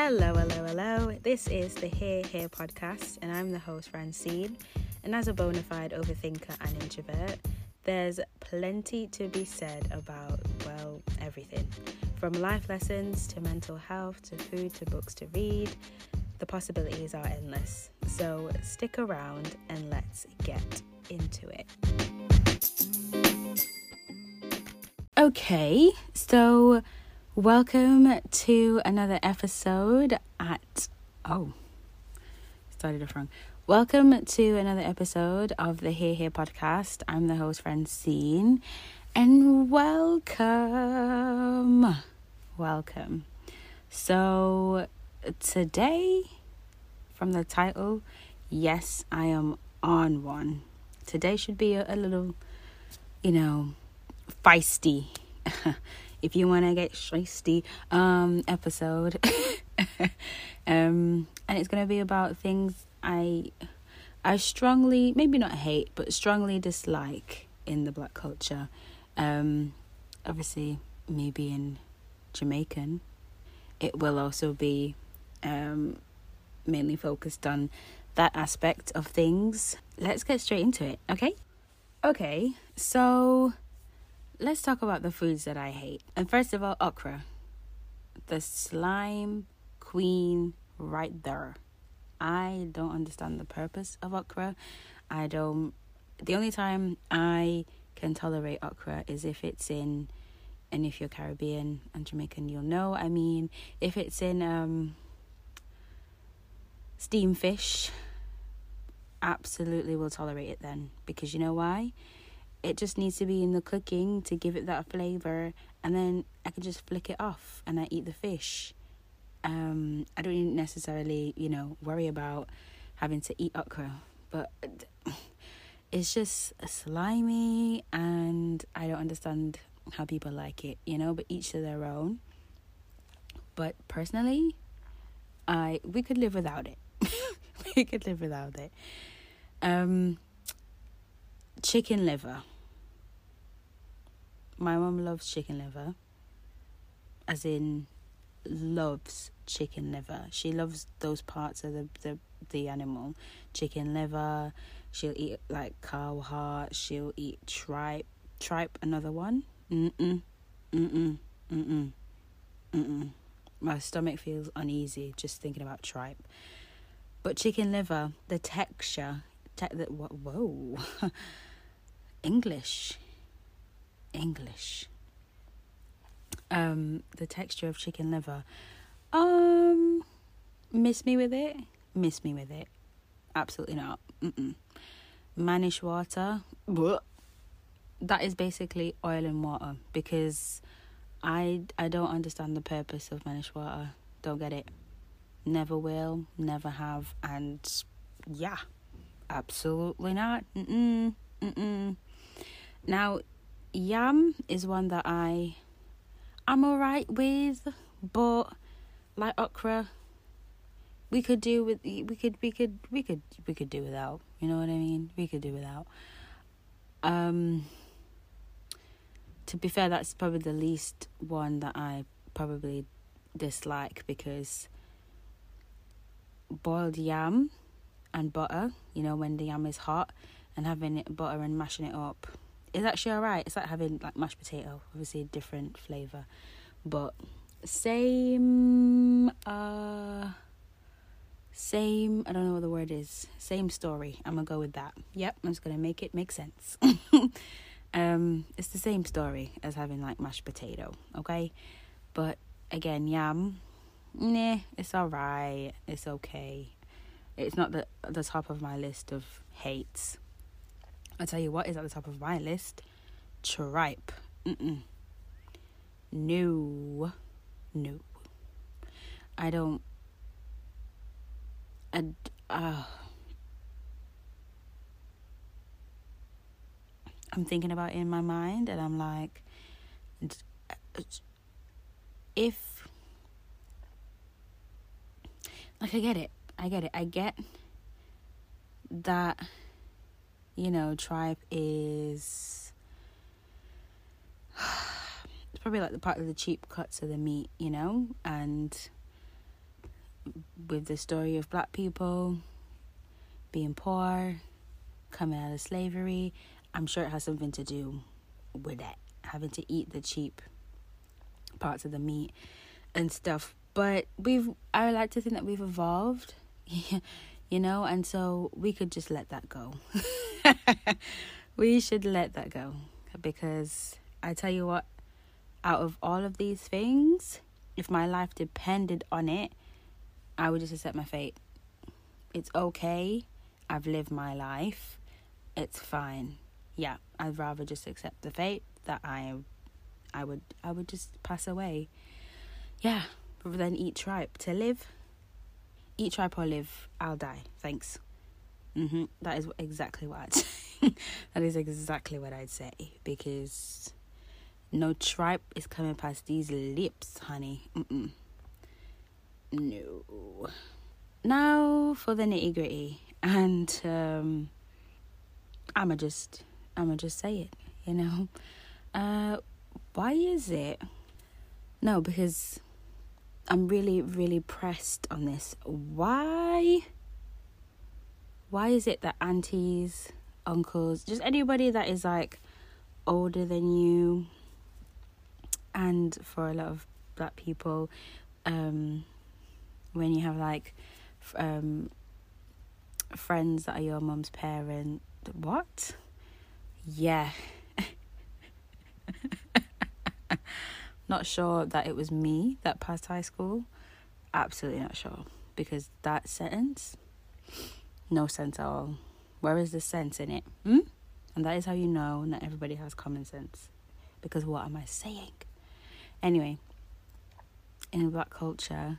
Hello, hello, hello. This is the Here Here podcast, and I'm the host, Francine. And as a bona fide overthinker and introvert, there's plenty to be said about, well, everything from life lessons to mental health to food to books to read. The possibilities are endless. So stick around and let's get into it. Okay, so welcome to another episode at. Oh, started it wrong. Welcome to another episode of the Here Here podcast. I'm the host, Francine, and welcome. Welcome. So, today, from the title, yes, I am on one. Today should be a, a little, you know, feisty. if you want to get feisty, um, episode. um, and it's going to be about things I, I strongly, maybe not hate, but strongly dislike in the black culture. Um, obviously, me being Jamaican, it will also be um, mainly focused on that aspect of things. Let's get straight into it, okay? Okay, so let's talk about the foods that I hate. And first of all, okra. The slime queen right there. I don't understand the purpose of okra. I don't. The only time I can tolerate okra is if it's in, and if you're Caribbean and Jamaican, you'll know. I mean, if it's in um, steam fish, absolutely will tolerate it then. Because you know why? It just needs to be in the cooking to give it that flavor, and then I can just flick it off and I eat the fish. Um, I don't necessarily, you know, worry about having to eat okra, but it's just slimy, and I don't understand how people like it, you know. But each to their own. But personally, I we could live without it. we could live without it. Um, chicken liver. My mom loves chicken liver, as in loves chicken liver. She loves those parts of the the, the animal, chicken liver. She'll eat like cow heart. She'll eat tripe. Tripe, another one. Mm mm, mm mm, mm mm, mm mm. My stomach feels uneasy just thinking about tripe. But chicken liver, the texture, te- the, whoa, English, English. Um, the texture of chicken liver. Um, miss me with it. Miss me with it. Absolutely not. Mm-mm. Mannish water. Bleh. That is basically oil and water because I I don't understand the purpose of mannish water. Don't get it. Never will. Never have. And yeah, absolutely not. Mm-mm. Mm-mm. Now, yam is one that I I'm alright with, but like okra, we could do with we could we could we could we could do without. You know what I mean? We could do without. Um. To be fair, that's probably the least one that I probably dislike because boiled yam and butter, you know, when the yam is hot and having it butter and mashing it up is actually alright. It's like having like mashed potato, obviously a different flavour. But same uh same I don't know what the word is. Same story. I'm gonna go with that. Yep, I'm just gonna make it make sense. um it's the same story as having like mashed potato, okay? But again, yam, nah, it's alright. It's okay. It's not the the top of my list of hates. I tell you what is at the top of my list: tripe. Mm-mm. No, no. I don't. I, uh, I'm thinking about in my mind, and I'm like, if like I get it, I get it, I get that you know, tripe is it's probably like the part of the cheap cuts of the meat, you know, and with the story of black people being poor, coming out of slavery. I'm sure it has something to do with that, having to eat the cheap parts of the meat and stuff. But we've, I like to think that we've evolved, you know, and so we could just let that go. we should let that go because I tell you what, out of all of these things, if my life depended on it, I would just accept my fate. It's okay. I've lived my life. It's fine. Yeah, I'd rather just accept the fate that I I would I would just pass away. Yeah, rather than eat tripe to live. Eat tripe or live. I'll die. Thanks. Mhm. That is exactly what I'd say. that is exactly what I'd say because no tripe is coming past these lips, honey. Mm-mm. No. Now for the nitty gritty, and um, I'ma just I'ma just say it. You know, uh, why is it? No, because I'm really really pressed on this. Why? Why is it that aunties, uncles, just anybody that is like older than you, and for a lot of black people, um, when you have like um, friends that are your mum's parent, what? Yeah. not sure that it was me that passed high school. Absolutely not sure. Because that sentence, no sense at all. Where is the sense in it? Hmm? And that is how you know not everybody has common sense. Because what am I saying? Anyway, in black culture,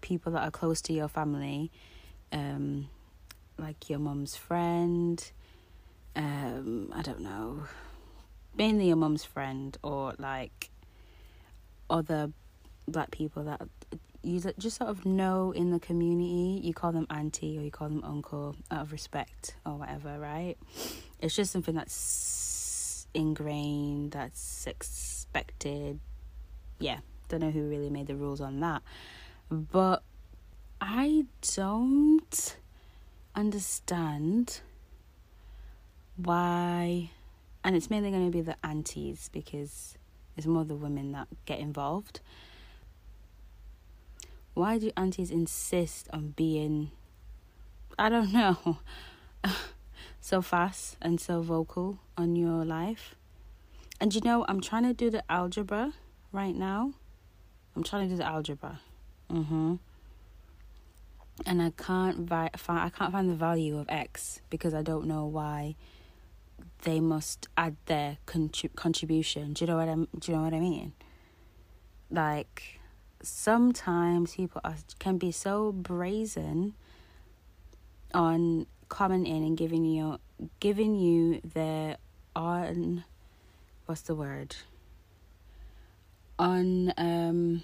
people that are close to your family, um, like your mum's friend, um, I don't know, mainly your mum's friend, or like other black people that you just sort of know in the community. You call them auntie or you call them uncle out of respect or whatever, right? It's just something that's ingrained, that's expected. Yeah, don't know who really made the rules on that. But I don't understand why, and it's mainly going to be the aunties because it's more the women that get involved. Why do aunties insist on being, I don't know, so fast and so vocal on your life? And you know, I'm trying to do the algebra right now. I'm trying to do the algebra. Mhm. And I can't vi- find I can't find the value of x because I don't know why they must add their contrib- contribution. Do you know what I do you know what I mean? Like sometimes people are, can be so brazen on commenting and giving you giving you their on what's the word on um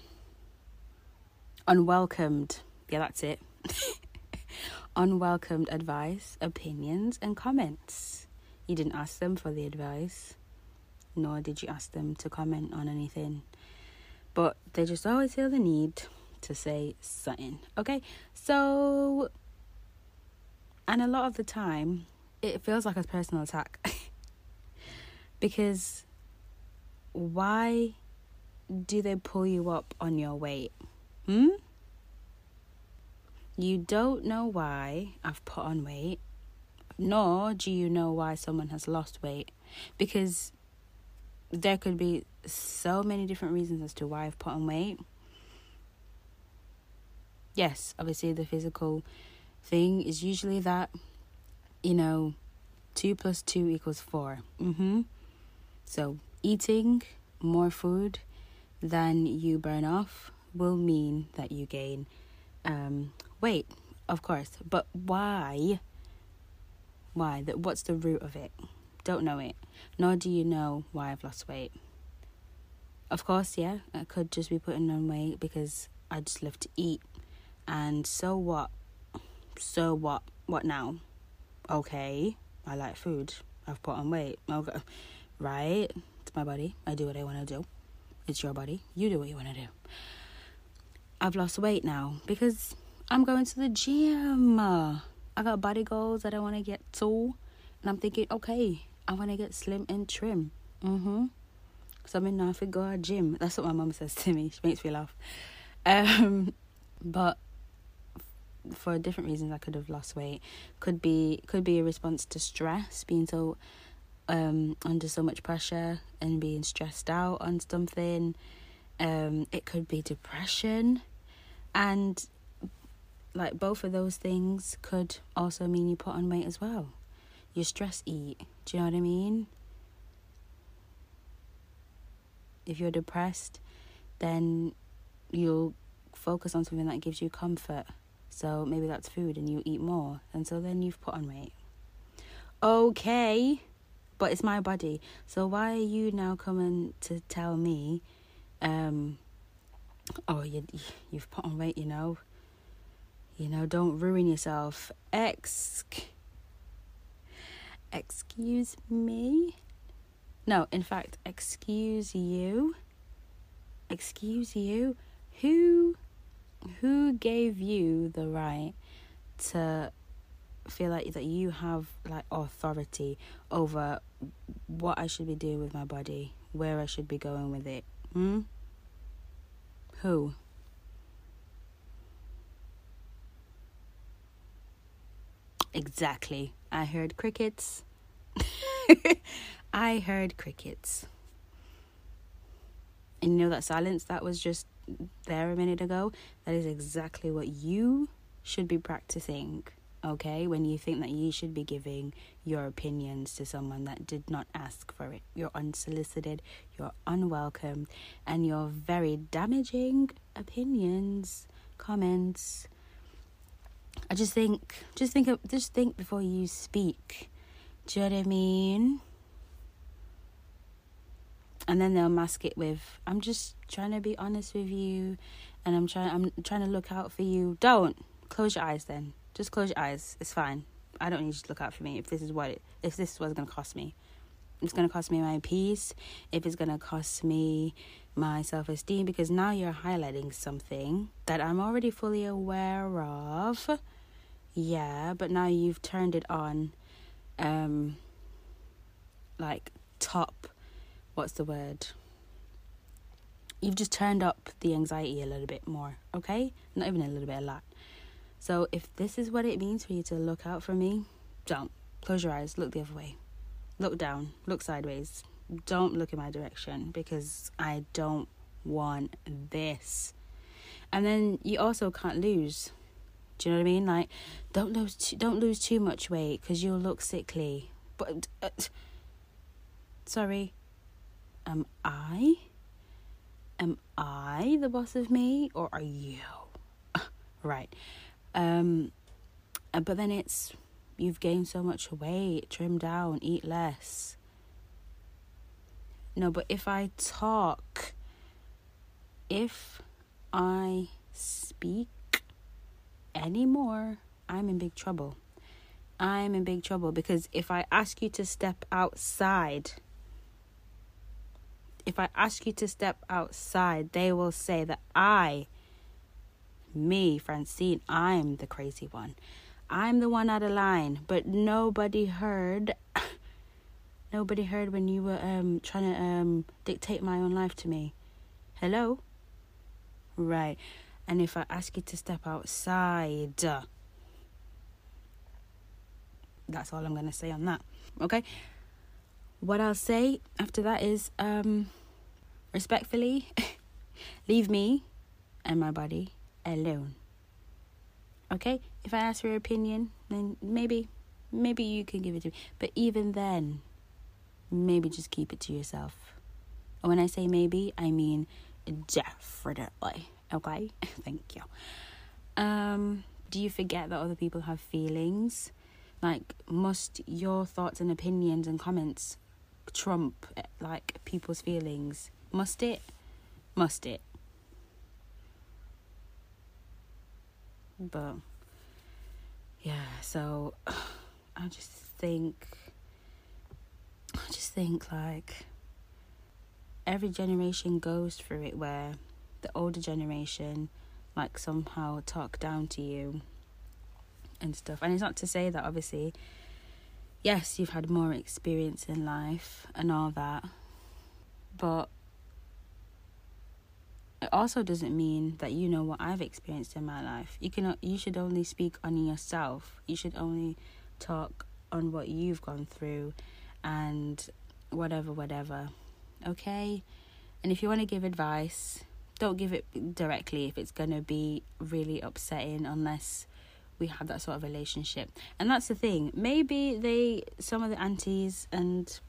unwelcomed yeah that's it unwelcomed advice opinions and comments you didn't ask them for the advice nor did you ask them to comment on anything but they just always feel the need to say something okay so and a lot of the time it feels like a personal attack because why do they pull you up on your weight? Hmm? You don't know why I've put on weight, nor do you know why someone has lost weight. Because there could be so many different reasons as to why I've put on weight. Yes, obviously, the physical thing is usually that, you know, 2 plus 2 equals 4. Mm-hmm. So, eating more food than you burn off will mean that you gain um, weight, of course. But why? Why? That what's the root of it? Don't know it. Nor do you know why I've lost weight. Of course, yeah, I could just be putting on weight because I just love to eat. And so what? So what? What now? Okay, I like food. I've put on weight. Oh, okay, right? It's my body. I do what I want to do. It's your body. You do what you want to do. I've lost weight now because I'm going to the gym. I got body goals that I want to get to. And I'm thinking, okay, I want to get slim and trim. Mm-hmm. So I'm in go to gym. That's what my mum says to me. She makes me laugh. Um, but for different reasons, I could have lost weight. Could be could be a response to stress, being so um under so much pressure and being stressed out on something. Um, it could be depression, and like both of those things could also mean you put on weight as well. You stress eat. Do you know what I mean? If you're depressed, then you'll focus on something that gives you comfort. So maybe that's food and you eat more. And so then you've put on weight. Okay, but it's my body. So why are you now coming to tell me, um, oh, you, you've put on weight, you know? You know, don't ruin yourself. Ex. Excuse me? No, in fact, excuse you. Excuse you. Who who gave you the right to feel like that you have like authority over what I should be doing with my body, where I should be going with it? Hmm? Who? Exactly. I heard crickets. I heard crickets. And you know that silence that was just there a minute ago? That is exactly what you should be practicing, okay? When you think that you should be giving your opinions to someone that did not ask for it. You're unsolicited, you're unwelcome, and you're very damaging opinions, comments, I just think, just think, just think before you speak. Do you know what I mean? And then they'll mask it with, "I'm just trying to be honest with you, and I'm trying, I'm trying to look out for you." Don't close your eyes. Then just close your eyes. It's fine. I don't need you to look out for me if this is what it, if this was gonna cost me. It's gonna cost me my peace. If it's gonna cost me my self esteem, because now you're highlighting something that I'm already fully aware of yeah, but now you've turned it on um like top what's the word? You've just turned up the anxiety a little bit more, okay? Not even a little bit, a lot. So if this is what it means for you to look out for me, don't. Close your eyes, look the other way. Look down, look sideways. Don't look in my direction because I don't want this. And then you also can't lose do you know what I mean? Like, don't lose too, don't lose too much weight because you'll look sickly. But uh, sorry, am I? Am I the boss of me, or are you? right. Um. Uh, but then it's you've gained so much weight. Trim down. Eat less. No, but if I talk, if I speak anymore, I'm in big trouble. I'm in big trouble because if I ask you to step outside, if I ask you to step outside, they will say that I, me, Francine, I'm the crazy one. I'm the one out of line, but nobody heard. Nobody heard when you were um trying to um dictate my own life to me. Hello? Right. And if I ask you to step outside, that's all I'm going to say on that. Okay? What I'll say after that is um respectfully leave me and my body alone. Okay? If I ask for your opinion, then maybe maybe you can give it to me. But even then, maybe just keep it to yourself. When I say maybe, I mean definitely. Okay, thank you. Um, do you forget that other people have feelings? Like, must your thoughts and opinions and comments trump like people's feelings? Must it? Must it? But yeah, so I just think I just think like every generation goes through it where the older generation like somehow talk down to you and stuff. And it's not to say that obviously, yes, you've had more experience in life and all that, but it also doesn't mean that you know what I've experienced in my life. You can you should only speak on yourself. You should only talk on what you've gone through and whatever whatever. Okay? And if you want to give advice, don't give it directly if it's going to be really upsetting unless we have that sort of relationship. And that's the thing. Maybe they some of the aunties and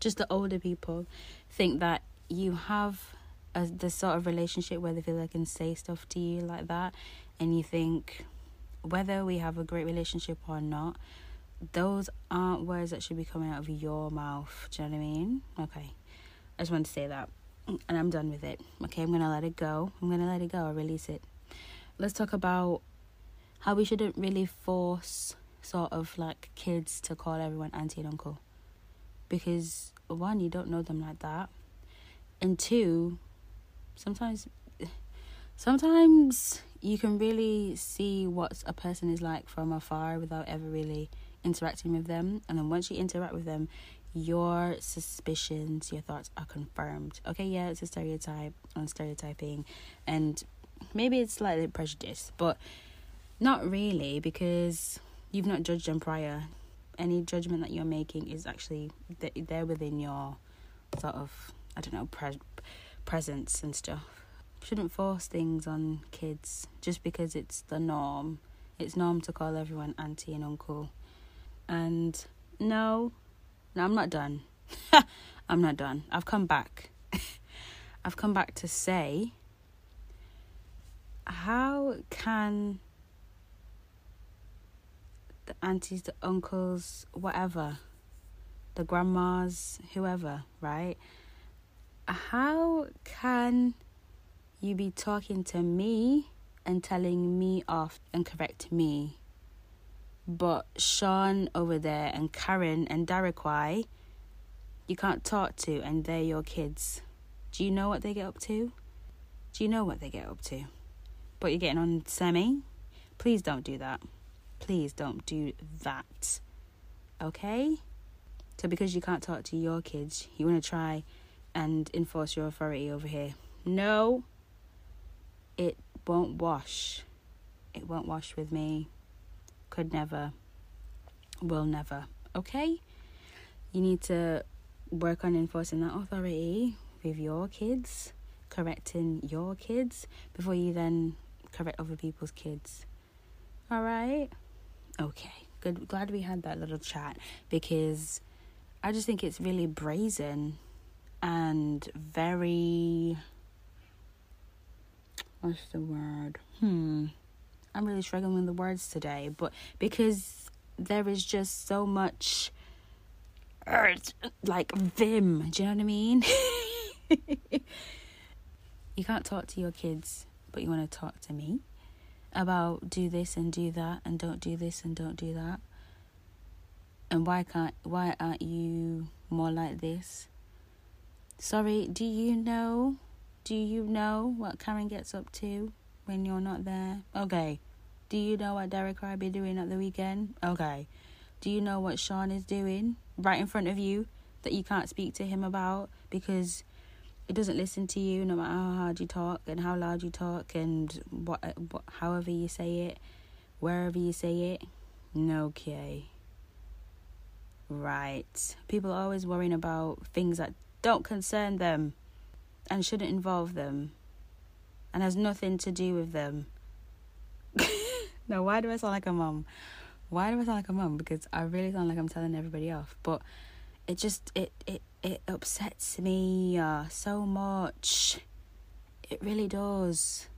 just the older people think that you have a, the sort of relationship where they feel they can say stuff to you like that, and you think whether we have a great relationship or not, those aren't words that should be coming out of your mouth. Do you know what I mean? Okay, I just want to say that, and I'm done with it. Okay, I'm gonna let it go. I'm gonna let it go. I release it. Let's talk about how we shouldn't really force sort of like kids to call everyone auntie and uncle because one you don't know them like that and two sometimes sometimes you can really see what a person is like from afar without ever really interacting with them and then once you interact with them your suspicions your thoughts are confirmed okay yeah it's a stereotype on stereotyping and maybe it's slightly prejudice but not really because you've not judged them prior any judgment that you're making is actually there within your sort of i don't know pre- presence and stuff. Shouldn't force things on kids just because it's the norm. It's norm to call everyone auntie and uncle. And no, no, I'm not done. I'm not done. I've come back. I've come back to say how can the aunties, the uncles, whatever, the grandmas, whoever, right? how can you be talking to me and telling me off and correct me? But Sean over there and Karen and Derek you can't talk to and they're your kids. Do you know what they get up to? Do you know what they get up to? But you're getting on semi? Please don't do that. Please don't do that. Okay? So because you can't talk to your kids, you want to try and enforce your authority over here. No, it won't wash. It won't wash with me. Could never. Will never. Okay? You need to work on enforcing that authority with your kids, correcting your kids before you then correct other people's kids. All right? Okay. Good. Glad we had that little chat because I just think it's really brazen and very what's the word? Hmm. I'm really struggling with the words today, but because there is just so much like vim, do you know what I mean? you can't talk to your kids, but you want to talk to me about do this and do that and don't do this and don't do that. And why can't why aren't you more like this? Sorry, do you know? Do you know what Karen gets up to when you're not there? Okay. Do you know what Derek will be doing at the weekend? Okay. Do you know what Sean is doing right in front of you that you can't speak to him about because it doesn't listen to you no matter how hard you talk and how loud you talk and what, what however you say it, wherever you say it? Okay. Right. People are always worrying about things that don't concern them and shouldn't involve them and has nothing to do with them. now, why do I sound like a mum? Why do I sound like a mum? Because I really sound like I'm telling everybody off. But it just it it it upsets me uh, so much. It really does.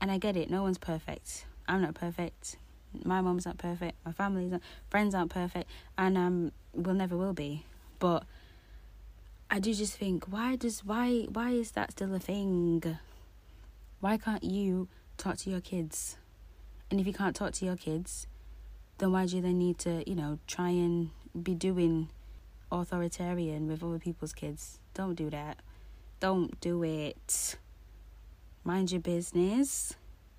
And I get it. No one's perfect. I'm not perfect. My mom's not perfect. My family's not. Friends aren't perfect. And um, will never will be. But I do just think why does why why is that still a thing? Why can't you talk to your kids? And if you can't talk to your kids, then why do you then need to, you know, try and be doing authoritarian with other people's kids? Don't do that. Don't do it. Mind your business.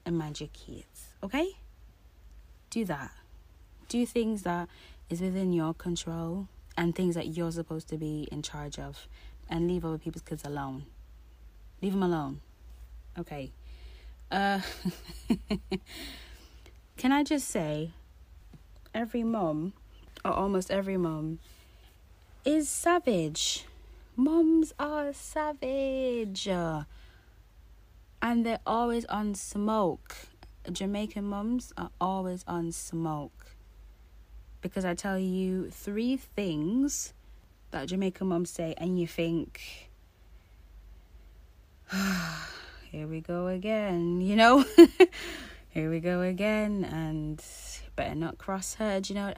and mind your kids, okay? Do that. Do things that is within your control and things that you're supposed to be in charge of and leave other people's kids alone. Leave them alone. Okay. Uh Can I just say every mom or almost every mom is savage. Moms are savage. And they're always on smoke. Jamaican moms are always on smoke. Because I tell you three things that Jamaican moms say, and you think, here we go again, you know? here we go again, and better not cross her. Do you know?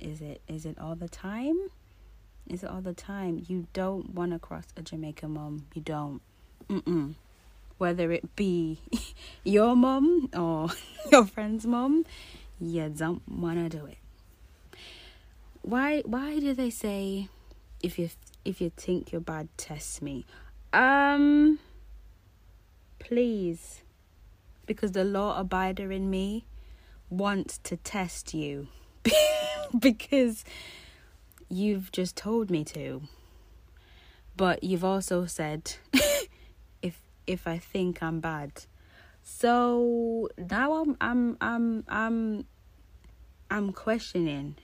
Is it is it all the time? Is it all the time? You don't want to cross a Jamaican mom. You don't. Mm-mm. Whether it be your mom or your friend's mom, you don't want to do it. Why? Why do they say if you if you think you're bad, test me? Um. Please, because the law abider in me wants to test you because you've just told me to. But you've also said if if I think I'm bad. So now I'm I'm I'm I'm I'm questioning.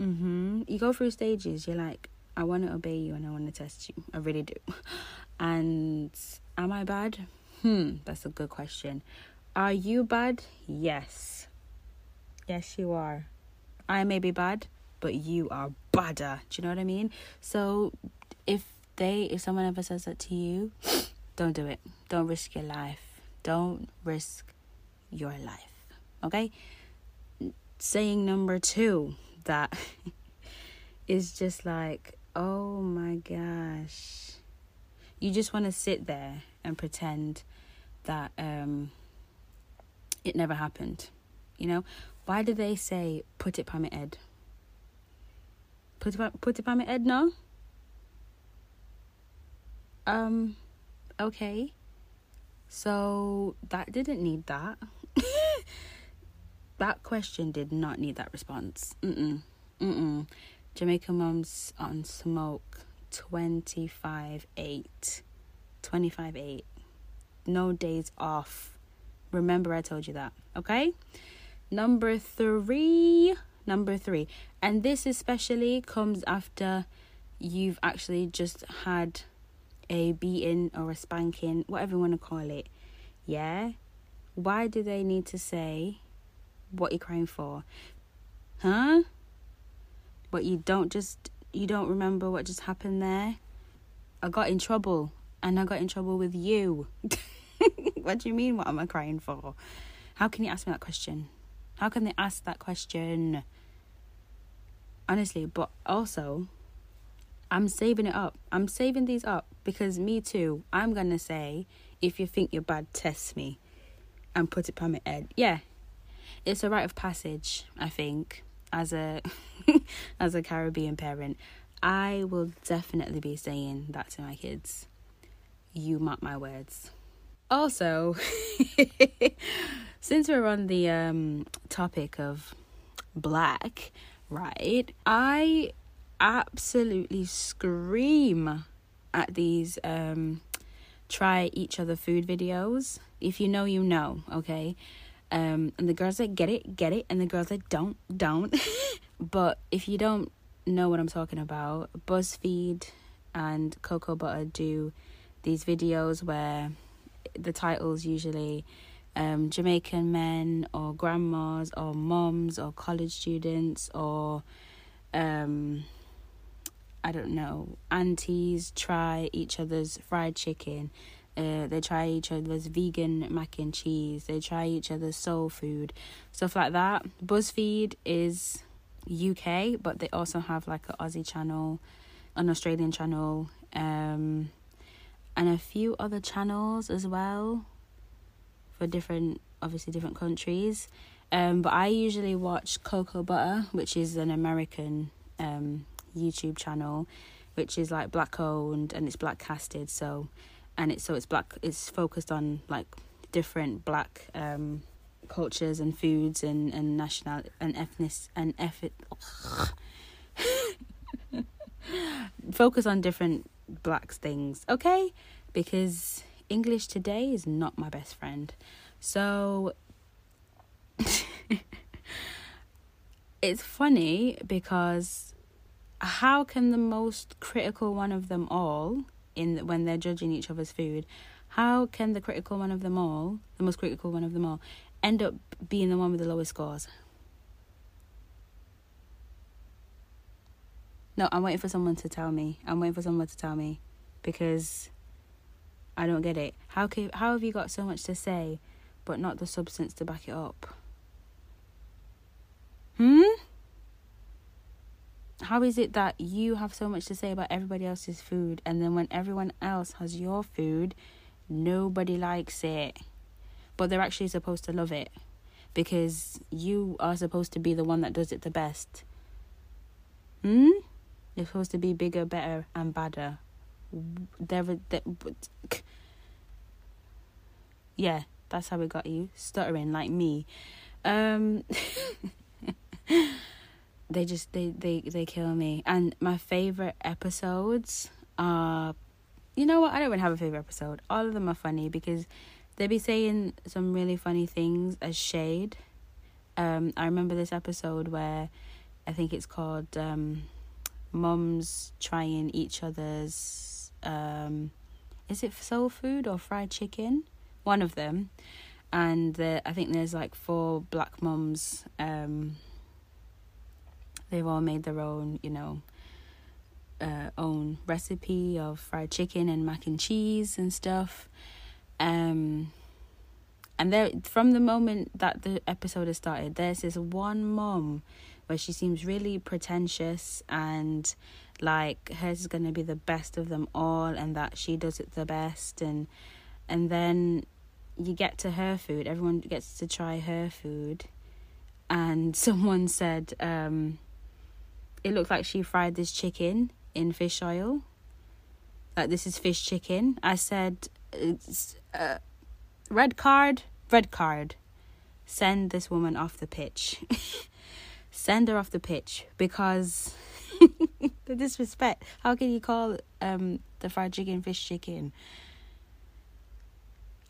Mhm. You go through stages. You're like, I want to obey you and I want to test you. I really do. And am I bad? Hmm, that's a good question. Are you bad? Yes. Yes, you are. I may be bad, but you are badder. Do you know what I mean? So if they if someone ever says that to you, don't do it. Don't risk your life. Don't risk your life. Okay? Saying number 2 that is just like, "Oh my gosh." You just want to sit there and pretend that um it never happened. You know, why do they say put it by my head? Put it put it on my head no? Um, okay. So that didn't need that. that question did not need that response. Mm mm. Jamaican moms on smoke 25 8. 25 8. No days off. Remember, I told you that. Okay? Number three. Number three. And this especially comes after you've actually just had a beating or a spanking, whatever you want to call it. Yeah? Why do they need to say what you're crying for? Huh? But you don't just you don't remember what just happened there? I got in trouble and I got in trouble with you. what do you mean what am I crying for? How can you ask me that question? How can they ask that question? Honestly, but also, I'm saving it up. I'm saving these up because me too. I'm gonna say, if you think you're bad, test me, and put it on my head. Yeah, it's a rite of passage. I think as a as a Caribbean parent, I will definitely be saying that to my kids. You mark my words. Also, since we're on the um, topic of black, right? I absolutely scream at these um, try each other food videos. If you know, you know, okay? Um, and the girls that get it, get it, and the girls that don't, don't. but if you don't know what I'm talking about, BuzzFeed and Cocoa Butter do these videos where the titles usually um, Jamaican men or grandmas or moms or college students or um, I don't know aunties try each other's fried chicken. Uh, they try each other's vegan mac and cheese. They try each other's soul food, stuff like that. BuzzFeed is UK, but they also have like an Aussie channel, an Australian channel, um, and a few other channels as well for different, obviously different countries. Um, but I usually watch Cocoa Butter, which is an American um, YouTube channel, which is like black owned and it's black casted. So and it's so it's black. It's focused on like different black um, cultures and foods and and national and ethnic and ethnic. focus on different blacks things, okay? Because English today is not my best friend. So it's funny because how can the most critical one of them all in when they're judging each other's food how can the critical one of them all the most critical one of them all end up being the one with the lowest scores. No i'm waiting for someone to tell me. I'm waiting for someone to tell me because i don't get it. How can how have you got so much to say but not the substance to back it up? Hmm? How is it that you have so much to say about everybody else's food and then when everyone else has your food nobody likes it but they're actually supposed to love it because you are supposed to be the one that does it the best hmm you're supposed to be bigger better and badder there yeah that's how we got you stuttering like me um they just they they they kill me. And my favorite episodes are, you know what? I don't even have a favorite episode. All of them are funny because they be saying some really funny things as shade. Um, I remember this episode where I think it's called um, "Mums Trying Each Other's." Um, is it soul food or fried chicken? One of them, and the, I think there's like four black mums. Um, They've all made their own, you know, uh, own recipe of fried chicken and mac and cheese and stuff. Um, and there, from the moment that the episode has started, there's this one mom where she seems really pretentious and like hers is gonna be the best of them all, and that she does it the best, and and then you get to her food. Everyone gets to try her food, and someone said, um, it looked like she fried this chicken in fish oil. Like this is fish chicken. I said, it's, uh, red card, red card. Send this woman off the pitch. Send her off the pitch because the disrespect. How can you call um the fried chicken fish chicken?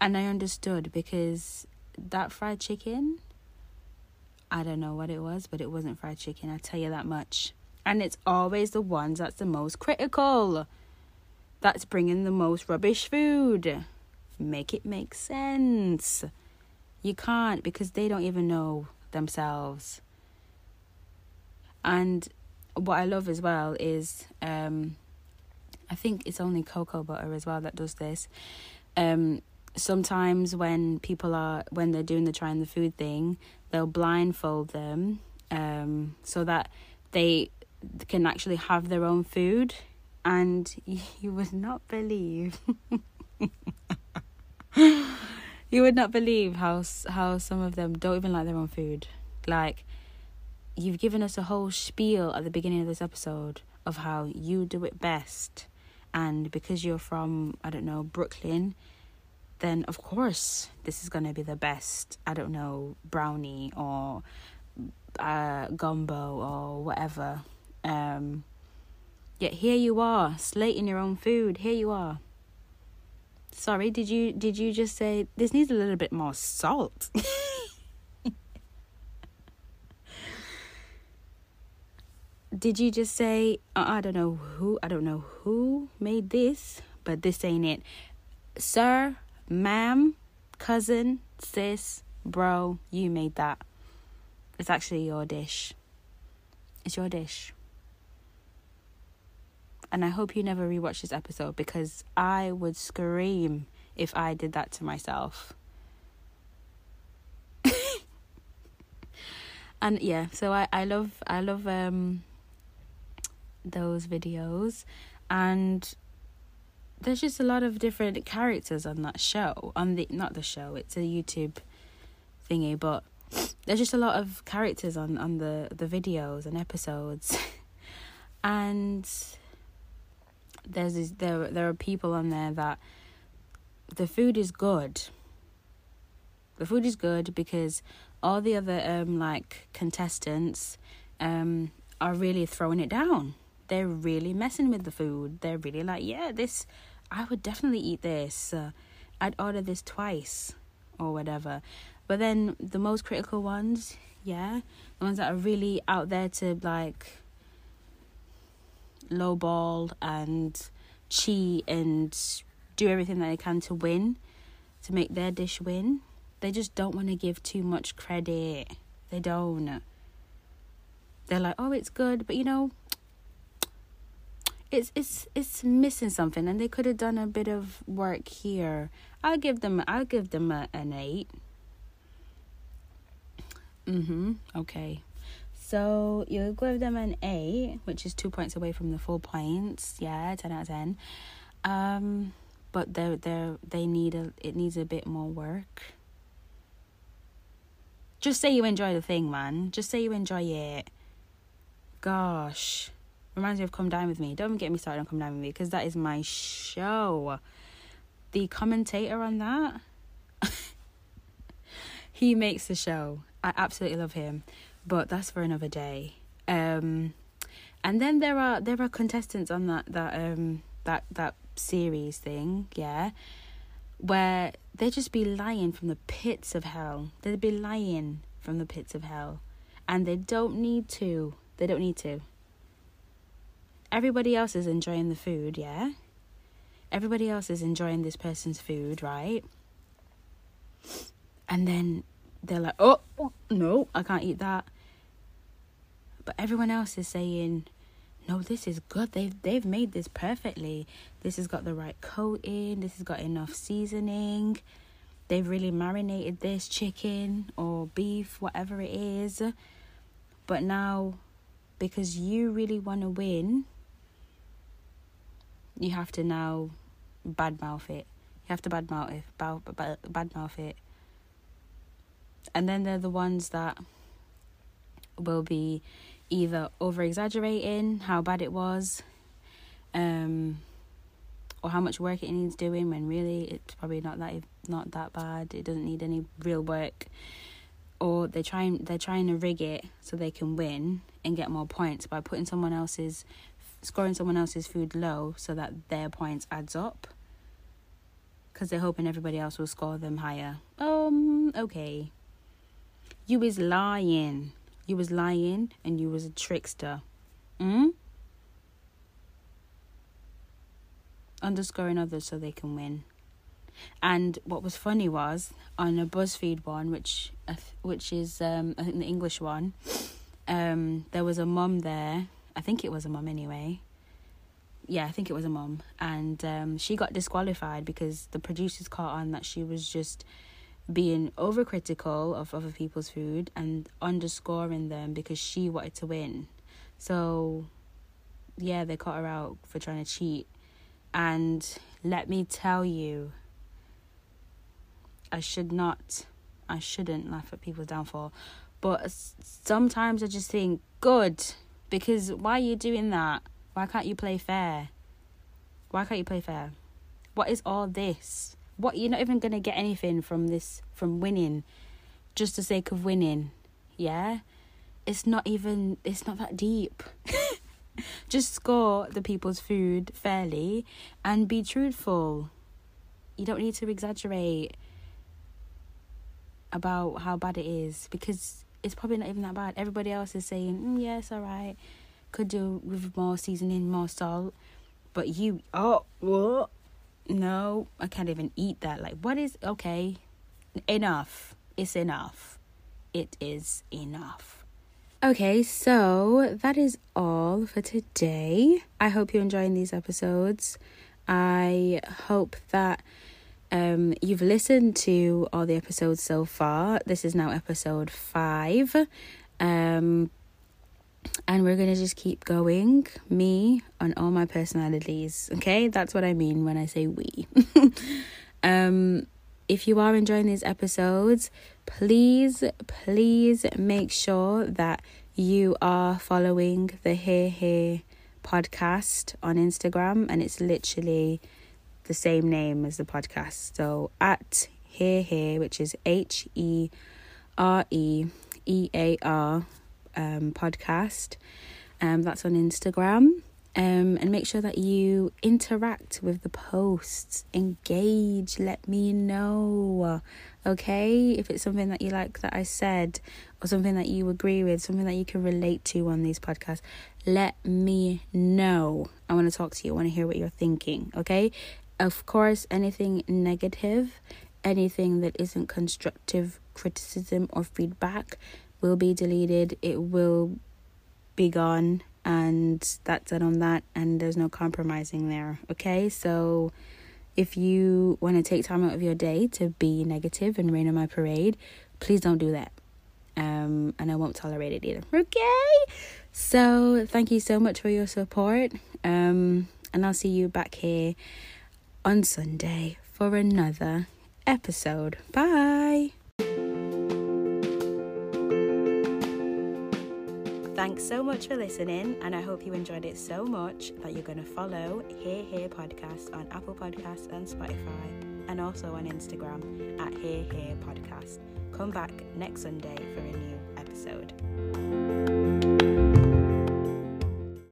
And I understood because that fried chicken, I don't know what it was, but it wasn't fried chicken. I tell you that much. And it's always the ones that's the most critical, that's bringing the most rubbish food. Make it make sense. You can't because they don't even know themselves. And what I love as well is um, I think it's only cocoa butter as well that does this. Um, sometimes when people are when they're doing the trying the food thing, they'll blindfold them um, so that they can actually have their own food and you would not believe you would not believe how how some of them don't even like their own food. Like you've given us a whole spiel at the beginning of this episode of how you do it best. And because you're from i don't know brooklyn then of course this is going to be the best. I don't know brownie or uh, gumbo or whatever. Um, yet here you are, slating your own food. Here you are. Sorry, did you did you just say this needs a little bit more salt? did you just say I don't know who I don't know who made this, but this ain't it. Sir, ma'am, cousin, sis, bro, you made that. It's actually your dish. It's your dish and I hope you never rewatch this episode because I would scream if I did that to myself. and yeah, so I, I love I love um those videos and there's just a lot of different characters on that show. On the not the show, it's a YouTube thingy, but there's just a lot of characters on on the the videos and episodes. and there's this, there there are people on there that the food is good. The food is good because all the other um like contestants um are really throwing it down. They're really messing with the food. They're really like, yeah, this I would definitely eat this. Uh, I'd order this twice or whatever. But then the most critical ones, yeah, the ones that are really out there to like lowball and cheat and do everything that they can to win, to make their dish win. They just don't want to give too much credit. They don't. They're like, oh, it's good, but you know, it's it's it's missing something, and they could have done a bit of work here. I'll give them I'll give them a, an eight. Mhm. Okay. So you give them an eight, which is two points away from the four points. Yeah, ten out of ten. Um, but they they they need a it needs a bit more work. Just say you enjoy the thing, man. Just say you enjoy it. Gosh, reminds me of Come Dine with Me. Don't get me started on Come Dine with Me because that is my show. The commentator on that, he makes the show. I absolutely love him, but that's for another day. Um, and then there are there are contestants on that that um that that series thing, yeah, where they'd just be lying from the pits of hell. They'd be lying from the pits of hell, and they don't need to. They don't need to. Everybody else is enjoying the food, yeah. Everybody else is enjoying this person's food, right? And then they're like, oh, no, I can't eat that. But everyone else is saying, no, this is good. They've they've made this perfectly. This has got the right coating. This has got enough seasoning. They've really marinated this chicken or beef, whatever it is. But now, because you really want to win, you have to now badmouth it. You have to badmouth it. Bad, bad, badmouth it and then they're the ones that will be either over exaggerating how bad it was um or how much work it needs doing when really it's probably not that not that bad it doesn't need any real work or they're trying they're trying to rig it so they can win and get more points by putting someone else's scoring someone else's food low so that their points adds up because they're hoping everybody else will score them higher um okay you is lying. You was lying and you was a trickster. Hmm? Underscoring others so they can win. And what was funny was on a BuzzFeed one, which which is um, I think the English one, um, there was a mum there. I think it was a mum anyway. Yeah, I think it was a mum, and um, she got disqualified because the producers caught on that she was just being overcritical of other people's food and underscoring them because she wanted to win. So, yeah, they caught her out for trying to cheat. And let me tell you, I should not, I shouldn't laugh at people's downfall. But sometimes I just think, good, because why are you doing that? Why can't you play fair? Why can't you play fair? What is all this? What you're not even going to get anything from this from winning just the sake of winning yeah? It's not even it's not that deep. Just score the people's food fairly and be truthful. You don't need to exaggerate about how bad it is because it's probably not even that bad. Everybody else is saying mm, yes all right. Could do with more seasoning more salt. But you oh what no, I can't even eat that. Like, what is okay? Enough. It's enough. It is enough. Okay, so that is all for today. I hope you're enjoying these episodes. I hope that um, you've listened to all the episodes so far. This is now episode five. Um, and we're going to just keep going me on all my personalities okay that's what i mean when i say we um if you are enjoying these episodes please please make sure that you are following the here here podcast on instagram and it's literally the same name as the podcast. So at Here Here, which is H E R E E A R um, podcast. Um, that's on Instagram. Um, and make sure that you interact with the posts, engage, let me know. Okay, if it's something that you like that I said, or something that you agree with, something that you can relate to on these podcasts, let me know. I want to talk to you, I want to hear what you're thinking. Okay, of course, anything negative, anything that isn't constructive criticism or feedback will be deleted, it will be gone and that's it on that and there's no compromising there okay? So if you want to take time out of your day to be negative and rain on my parade please don't do that um and i won't tolerate it either okay? So thank you so much for your support um and i'll see you back here on sunday for another episode. Bye Thanks so much for listening, and I hope you enjoyed it so much that you're going to follow Here Here Podcast on Apple Podcasts and Spotify, and also on Instagram at Here Here Podcast. Come back next Sunday for a new episode.